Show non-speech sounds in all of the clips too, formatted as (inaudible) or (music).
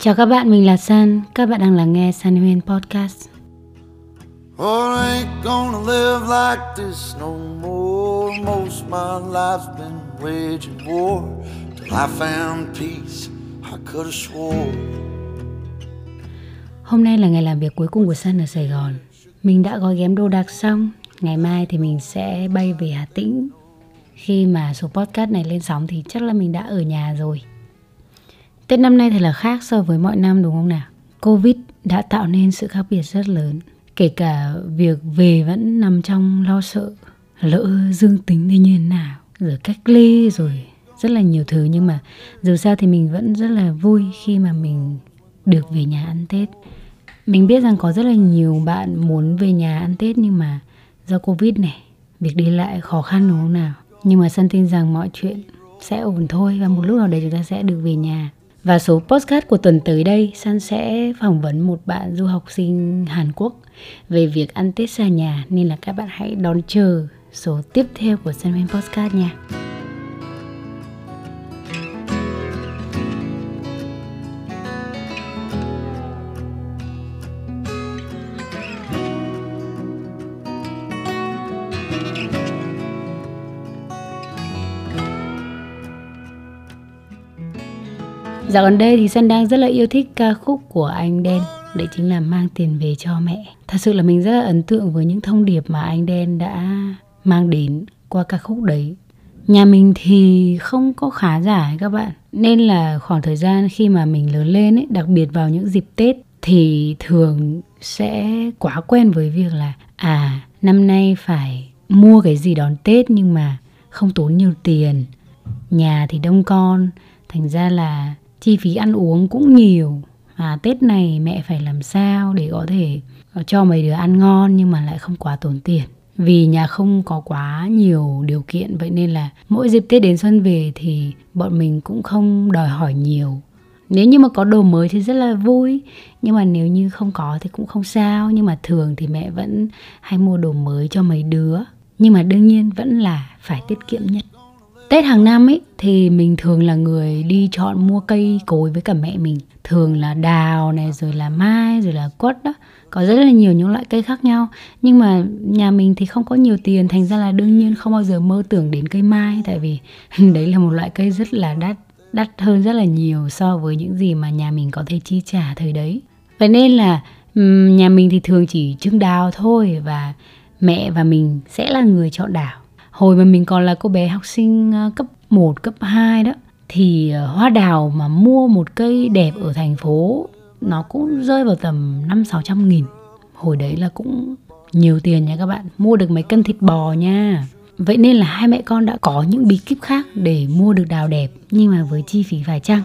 Chào các bạn, mình là San. Các bạn đang lắng nghe San Huyên Podcast. I ain't gonna live like this no more. Most my life's been waging war till I found peace. I could have swore. Hôm nay là ngày làm việc cuối cùng của San ở Sài Gòn. Mình đã gói ghém đồ đạc xong. Ngày mai thì mình sẽ bay về Hà Tĩnh. Khi mà số podcast này lên sóng thì chắc là mình đã ở nhà rồi. Tết năm nay thì là khác so với mọi năm đúng không nào? Covid đã tạo nên sự khác biệt rất lớn. Kể cả việc về vẫn nằm trong lo sợ lỡ dương tính thì như thế nào rồi cách ly rồi rất là nhiều thứ nhưng mà dù sao thì mình vẫn rất là vui khi mà mình được về nhà ăn Tết. Mình biết rằng có rất là nhiều bạn muốn về nhà ăn Tết nhưng mà do Covid này, việc đi lại khó khăn đúng không nào? Nhưng mà Sân tin rằng mọi chuyện sẽ ổn thôi và một lúc nào đấy chúng ta sẽ được về nhà. Và số postcard của tuần tới đây, San sẽ phỏng vấn một bạn du học sinh Hàn Quốc về việc ăn Tết xa nhà nên là các bạn hãy đón chờ số tiếp theo của San Postcard nha. Dạo gần đây thì Sơn đang rất là yêu thích ca khúc của anh Đen. Đấy chính là mang tiền về cho mẹ. Thật sự là mình rất là ấn tượng với những thông điệp mà anh Đen đã mang đến qua ca khúc đấy. Nhà mình thì không có khá giả các bạn. Nên là khoảng thời gian khi mà mình lớn lên ấy, Đặc biệt vào những dịp Tết, Thì thường sẽ quá quen với việc là À năm nay phải mua cái gì đón Tết Nhưng mà không tốn nhiều tiền. Nhà thì đông con, Thành ra là chi phí ăn uống cũng nhiều. À tết này mẹ phải làm sao để có thể ờ, cho mấy đứa ăn ngon nhưng mà lại không quá tốn tiền? Vì nhà không có quá nhiều điều kiện, vậy nên là mỗi dịp tết đến xuân về thì bọn mình cũng không đòi hỏi nhiều. Nếu như mà có đồ mới thì rất là vui, nhưng mà nếu như không có thì cũng không sao. Nhưng mà thường thì mẹ vẫn hay mua đồ mới cho mấy đứa. Nhưng mà đương nhiên vẫn là phải tiết kiệm nhất. Tết hàng năm ấy, thì mình thường là người đi chọn mua cây cối với cả mẹ mình. Thường là đào này, rồi là mai, rồi là quất đó. Có rất là nhiều những loại cây khác nhau. Nhưng mà nhà mình thì không có nhiều tiền, Thành ra là đương nhiên không bao giờ mơ tưởng đến cây mai. Tại vì (laughs) đấy là một loại cây rất là đắt Đắt hơn rất là nhiều so với những gì mà nhà mình có thể chi trả thời đấy. Vậy nên là nhà mình thì thường chỉ trưng đào thôi Và mẹ và mình sẽ là người chọn đào hồi mà mình còn là cô bé học sinh ờ, cấp 1, cấp 2 đó thì ờ, hoa đào mà mua một cây đẹp ở thành phố nó cũng rơi vào tầm 5 600 nghìn. Hồi đấy là cũng nhiều tiền nha các bạn, mua được mấy cân thịt bò nha. Vậy nên là hai mẹ con đã có những bí kíp khác để mua được đào đẹp nhưng mà với chi phí phải chăng.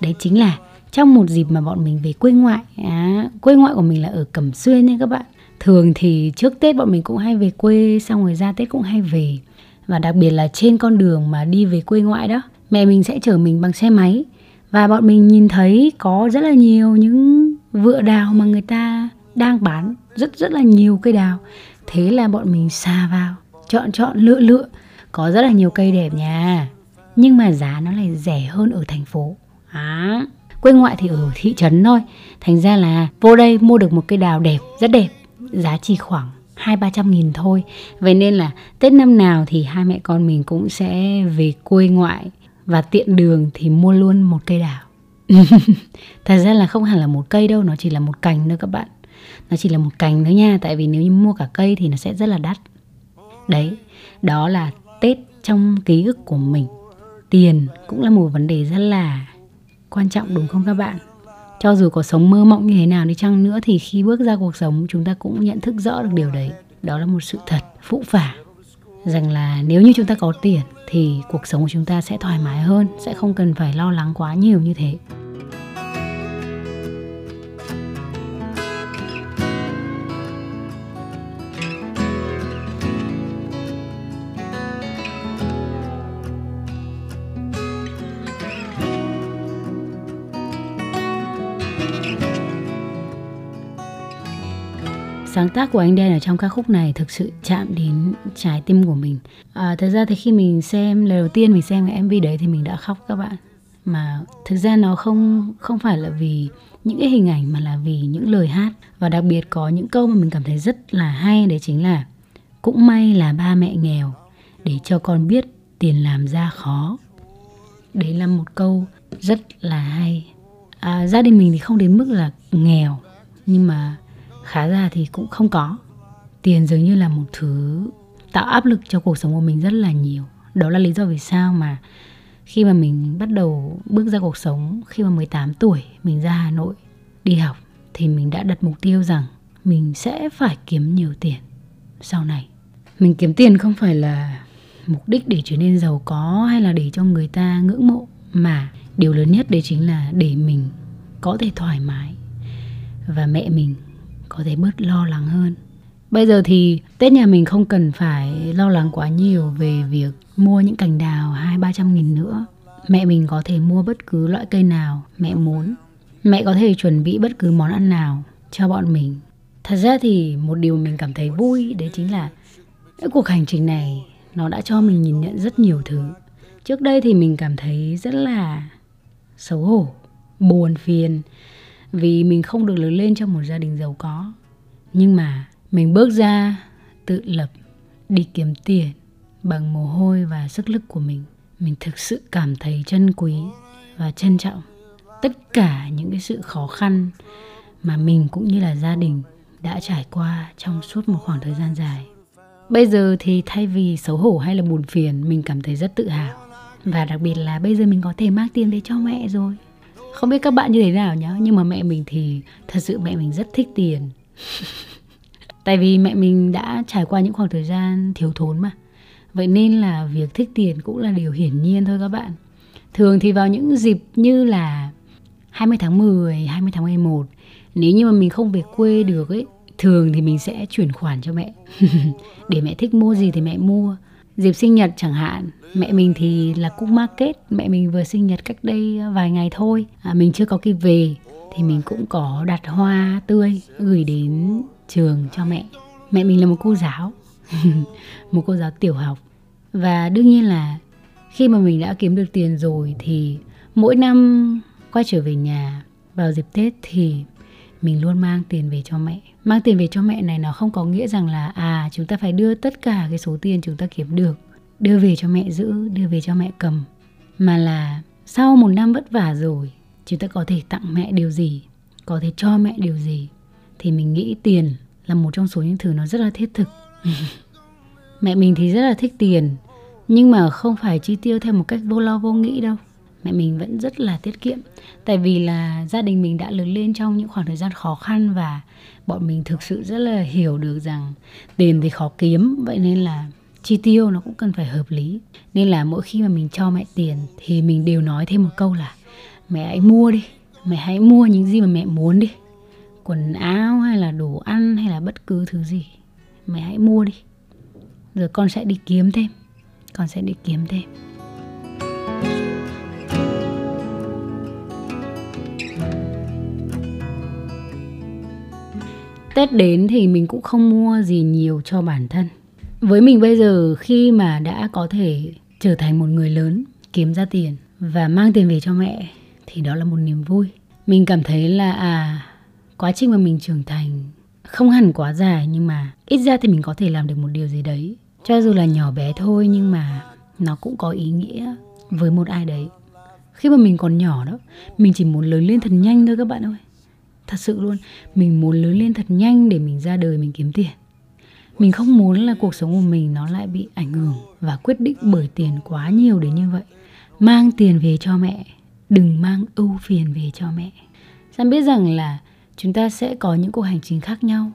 Đấy chính là trong một dịp mà bọn mình về quê ngoại, à, quê ngoại của mình là ở Cẩm Xuyên nha các bạn thường thì trước Tết bọn mình cũng hay về quê xong rồi ra Tết cũng hay về. Và đặc biệt là trên con đường mà đi về quê ngoại đó mẹ mình sẽ chở mình bằng xe máy. Và bọn mình nhìn thấy có rất là nhiều những vựa đào mà người ta đang bán rất rất là nhiều cây đào. Thế là bọn mình xa vào chọn chọn lựa lựa. Có rất là nhiều cây đẹp nha. Nhưng mà giá nó lại rẻ hơn ở thành phố. À, quê ngoại thì ở thị trấn thôi. Thành ra là vô đây mua được một cây đào đẹp rất đẹp giá chỉ khoảng hai, ba trăm nghìn thôi. Vậy nên là tết năm nào thì hai mẹ con mình cũng sẽ về quê ngoại và tiện đường thì mua luôn một cây đào. (laughs) Thật ra là không hẳn là một cây đâu, nó chỉ là một cành thôi các bạn. Nó chỉ là một cành thôi nha, tại vì nếu như mua cả cây thì nó sẽ rất là đắt. Đấy, đó là tết trong ký ức của mình. Tiền cũng là một vấn đề rất là quan trọng đúng không các bạn? Cho dù có sống mơ mộng như thế nào đi chăng nữa thì khi bước ra cuộc sống, chúng ta cũng nhận thức rõ được điều đấy. Đó là một sự thật phụ phả, rằng là nếu như chúng ta có tiền thì cuộc sống của chúng ta sẽ thoải mái hơn, sẽ không cần phải lo lắng quá nhiều như thế. Sáng tác của anh đen ở trong ca khúc này thực sự chạm đến trái tim của mình. À, thật ra thì khi mình xem lần đầu tiên mình xem cái mv đấy thì mình đã khóc các bạn. Mà thực ra nó không không phải là vì những cái hình ảnh mà là vì những lời hát. Và đặc biệt có những câu mà mình cảm thấy rất là hay đấy chính là cũng may là ba mẹ nghèo để cho con biết tiền làm ra khó. Đấy là một câu rất là hay. À, gia đình mình thì không đến mức là nghèo nhưng mà khá ra thì cũng không có. Tiền dường như là một thứ tạo áp lực cho cuộc sống của mình rất là nhiều. Đó là lý do vì sao mà khi mà mình bắt đầu bước ra cuộc sống, khi mà 18 tuổi, mình ra Hà Nội đi học, thì mình đã đặt mục tiêu rằng mình sẽ phải kiếm nhiều tiền sau này. Mình kiếm tiền không phải là mục đích để trở nên giàu có hay là để cho người ta ngưỡng mộ, mà điều lớn nhất đấy chính là để mình có thể thoải mái. Và mẹ mình có thể bớt lo lắng hơn Bây giờ thì Tết nhà mình không cần phải lo lắng quá nhiều về việc mua những cành đào hai ba trăm nghìn nữa. Mẹ mình có thể mua bất cứ loại cây nào mẹ muốn. Mẹ có thể chuẩn bị bất cứ món ăn nào cho bọn mình. Thật ra thì một điều mình cảm thấy vui đấy chính là cái cuộc hành trình này nó đã cho mình nhìn nhận rất nhiều thứ. Trước đây thì mình cảm thấy rất là xấu hổ, buồn phiền vì mình không được lớn lên trong một gia đình giàu có. Nhưng mà mình bước ra, tự lập, đi kiếm tiền bằng mồ hôi và sức lực của mình. Mình thực sự cảm thấy trân quý và trân trọng tất cả những cái sự khó khăn mà mình cũng như là gia đình đã trải qua trong suốt một khoảng thời gian dài. Bây giờ thì thay vì xấu hổ hay là buồn phiền, mình cảm thấy rất tự hào. Và đặc biệt là bây giờ mình có thể mang tiền về cho mẹ rồi không biết các bạn như thế nào nhá nhưng mà mẹ mình thì thật sự mẹ mình rất thích tiền. (laughs) Tại vì mẹ mình đã trải qua những khoảng thời gian thiếu thốn mà. Vậy nên là việc thích tiền cũng là điều hiển nhiên thôi các bạn. Thường thì vào những dịp như là 20 tháng 10, 20 tháng 11 nếu như mà mình không về quê được ấy thường thì mình sẽ chuyển khoản cho mẹ. (laughs) Để mẹ thích mua gì thì mẹ mua dịp sinh nhật chẳng hạn mẹ mình thì là cũng market mẹ mình vừa sinh nhật cách đây à, vài ngày thôi. À, mình chưa có kịp về thì mình cũng có đặt hoa tươi gửi đến trường cho mẹ. Mẹ mình là một cô giáo (laughs) một cô giáo tiểu học. Và đương nhiên là khi mà mình đã kiếm được tiền rồi thì mỗi năm quay trở về nhà vào dịp tết thì mình luôn mang tiền về cho mẹ. Mang tiền về cho mẹ này nó không có nghĩa rằng là à chúng ta phải đưa tất cả cái số tiền chúng ta kiếm được, đưa về cho mẹ giữ, đưa về cho mẹ cầm. Mà là sau một năm vất vả rồi, chúng ta có thể tặng mẹ điều gì, có thể cho mẹ điều gì, thì mình nghĩ tiền là một trong số những thứ nó rất là thiết thực. (laughs) Mẹ mình thì rất là thích tiền, nhưng mà không phải chi tiêu theo một cách vô lo vô nghĩ đâu mẹ mình vẫn rất là tiết kiệm. Tại vì là gia đình mình đã lớn lên trong những khoảng thời gian khó khăn và bọn mình thực sự rất là hiểu được rằng tiền thì khó kiếm, vậy nên là chi tiêu nó cũng cần phải hợp lý. Nên là mỗi khi mà mình cho mẹ tiền thì mình đều nói thêm một câu là, mẹ hãy mua đi, mẹ hãy mua những gì mà mẹ muốn đi. Quần áo hay là đồ ăn hay là bất cứ thứ gì, mẹ hãy mua đi. Rồi con sẽ đi kiếm thêm, con sẽ đi kiếm thêm. Tết đến thì mình cũng không mua gì nhiều cho bản thân. Với mình bây giờ khi mà đã có thể trở thành một người lớn, kiếm ra tiền và mang tiền về cho mẹ thì đó là một niềm vui. Mình cảm thấy là à quá trình mà mình trưởng thành không hẳn quá dài nhưng mà ít ra thì mình có thể làm được một điều gì đấy cho dù là nhỏ bé thôi nhưng mà nó cũng có ý nghĩa với một ai đấy khi mà mình còn nhỏ đó mình chỉ muốn lớn lên thật nhanh thôi các bạn ơi thật sự luôn mình muốn lớn lên thật nhanh để mình ra đời mình kiếm tiền. Mình không muốn là cuộc sống của mình nó lại bị ảnh hưởng và quyết định bởi tiền quá nhiều đến như vậy. Mang tiền về cho mẹ đừng mang ưu phiền về cho mẹ. Sam biết rằng là chúng ta sẽ có những cuộc hành trình khác nhau.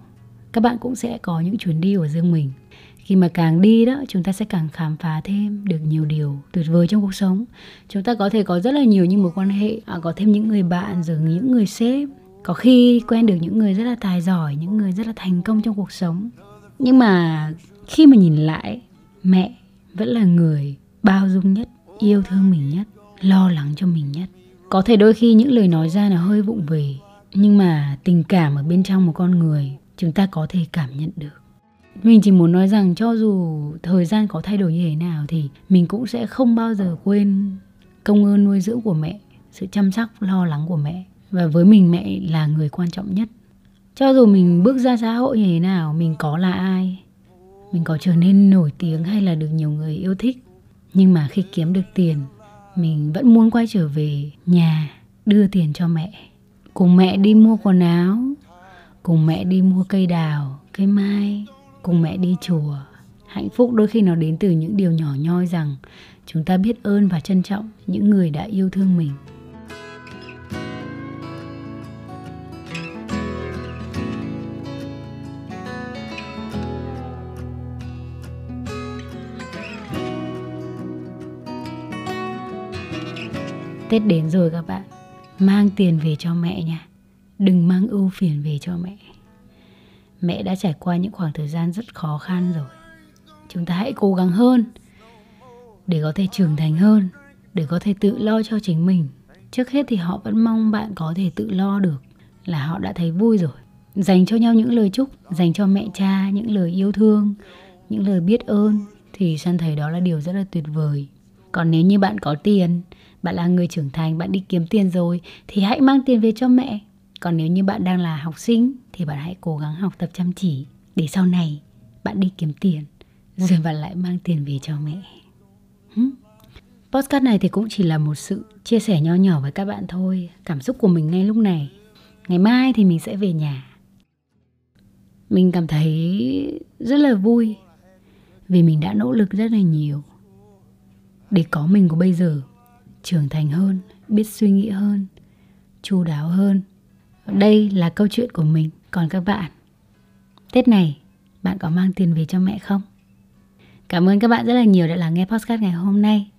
Các bạn cũng sẽ có những chuyến đi của riêng mình. Khi mà càng đi đó chúng ta sẽ càng khám phá thêm được nhiều điều tuyệt vời trong cuộc sống. Chúng ta có thể có rất là nhiều những mối quan hệ à, có thêm những người bạn rồi những người sếp có khi quen được những người rất là tài giỏi, những người rất là thành công trong cuộc sống. Nhưng mà khi mà nhìn lại, mẹ vẫn là người bao dung nhất, yêu thương mình nhất, lo lắng cho mình nhất. Có thể đôi khi những lời nói ra là hơi vụng về, nhưng mà tình cảm ở bên trong một con người chúng ta có thể cảm nhận được. Mình chỉ muốn nói rằng cho dù thời gian có thay đổi như thế nào thì mình cũng sẽ không bao giờ quên công ơn nuôi dưỡng của mẹ, sự chăm sóc, lo lắng của mẹ và với mình mẹ là người quan trọng nhất. Cho dù mình bước ra xã hội như thế nào, mình có là ai, mình có trở nên nổi tiếng hay là được nhiều người yêu thích, nhưng mà khi kiếm được tiền, mình vẫn muốn quay trở về nhà đưa tiền cho mẹ. Cùng mẹ đi mua quần áo, cùng mẹ đi mua cây đào, cây mai, cùng mẹ đi chùa. Hạnh phúc đôi khi nó đến từ những điều nhỏ nhoi rằng chúng ta biết ơn và trân trọng những người đã yêu thương mình. Tết đến rồi các bạn. Mang tiền về cho mẹ nha. Đừng mang ưu phiền về cho mẹ. Mẹ đã trải qua những khoảng thời gian rất khó khăn rồi. Chúng ta hãy cố gắng hơn Để có thể trưởng thành hơn, Để có thể tự lo cho chính mình. Trước hết thì họ vẫn mong bạn có thể tự lo được Là họ đã thấy vui rồi. Dành cho nhau những lời chúc, Dành cho mẹ cha những lời yêu thương, Những lời biết ơn Thì San thấy đó là điều rất là tuyệt vời. Còn nếu như bạn có tiền bạn là người trưởng thành, bạn đi kiếm tiền rồi, thì hãy mang tiền về cho mẹ. Còn nếu như bạn đang là học sinh, thì bạn hãy cố gắng học tập chăm chỉ. Để sau này, bạn đi kiếm tiền, rồi bạn lại mang tiền về cho mẹ. Hmm? Podcast này thì cũng chỉ là một sự chia sẻ nho nhỏ với các bạn thôi. Cảm xúc của mình ngay lúc này. Ngày mai thì mình sẽ về nhà. Mình cảm thấy rất là vui, Vì mình đã nỗ lực rất là nhiều Để có mình của bây giờ trưởng thành hơn, biết suy nghĩ hơn, chu đáo hơn. Đây là câu chuyện của mình. Còn các bạn, tết này bạn có mang tiền về cho mẹ không? Cảm ơn các bạn rất là nhiều đã lắng nghe podcast ngày hôm nay.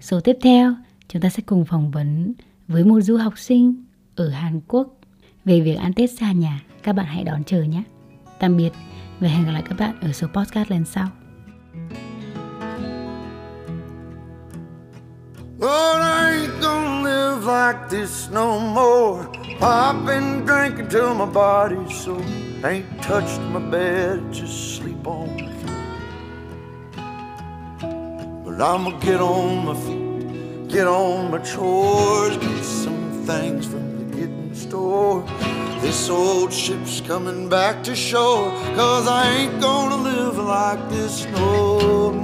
Số tiếp theo, chúng ta sẽ cùng phỏng vấn với một du học sinh ở hàn quốc về việc ăn tết xa nhà. Các bạn hãy đón chờ nhé. Tạm biệt và hẹn gặp lại các bạn ở số podcast lần sau. But I ain't gonna live like this no more. I've been drinking till my body's sore. Ain't touched my bed, just sleep on the floor. But I'ma get on my feet, get on my chores, get some things from the getting store. This old ship's coming back to shore, cause I ain't gonna live like this no more.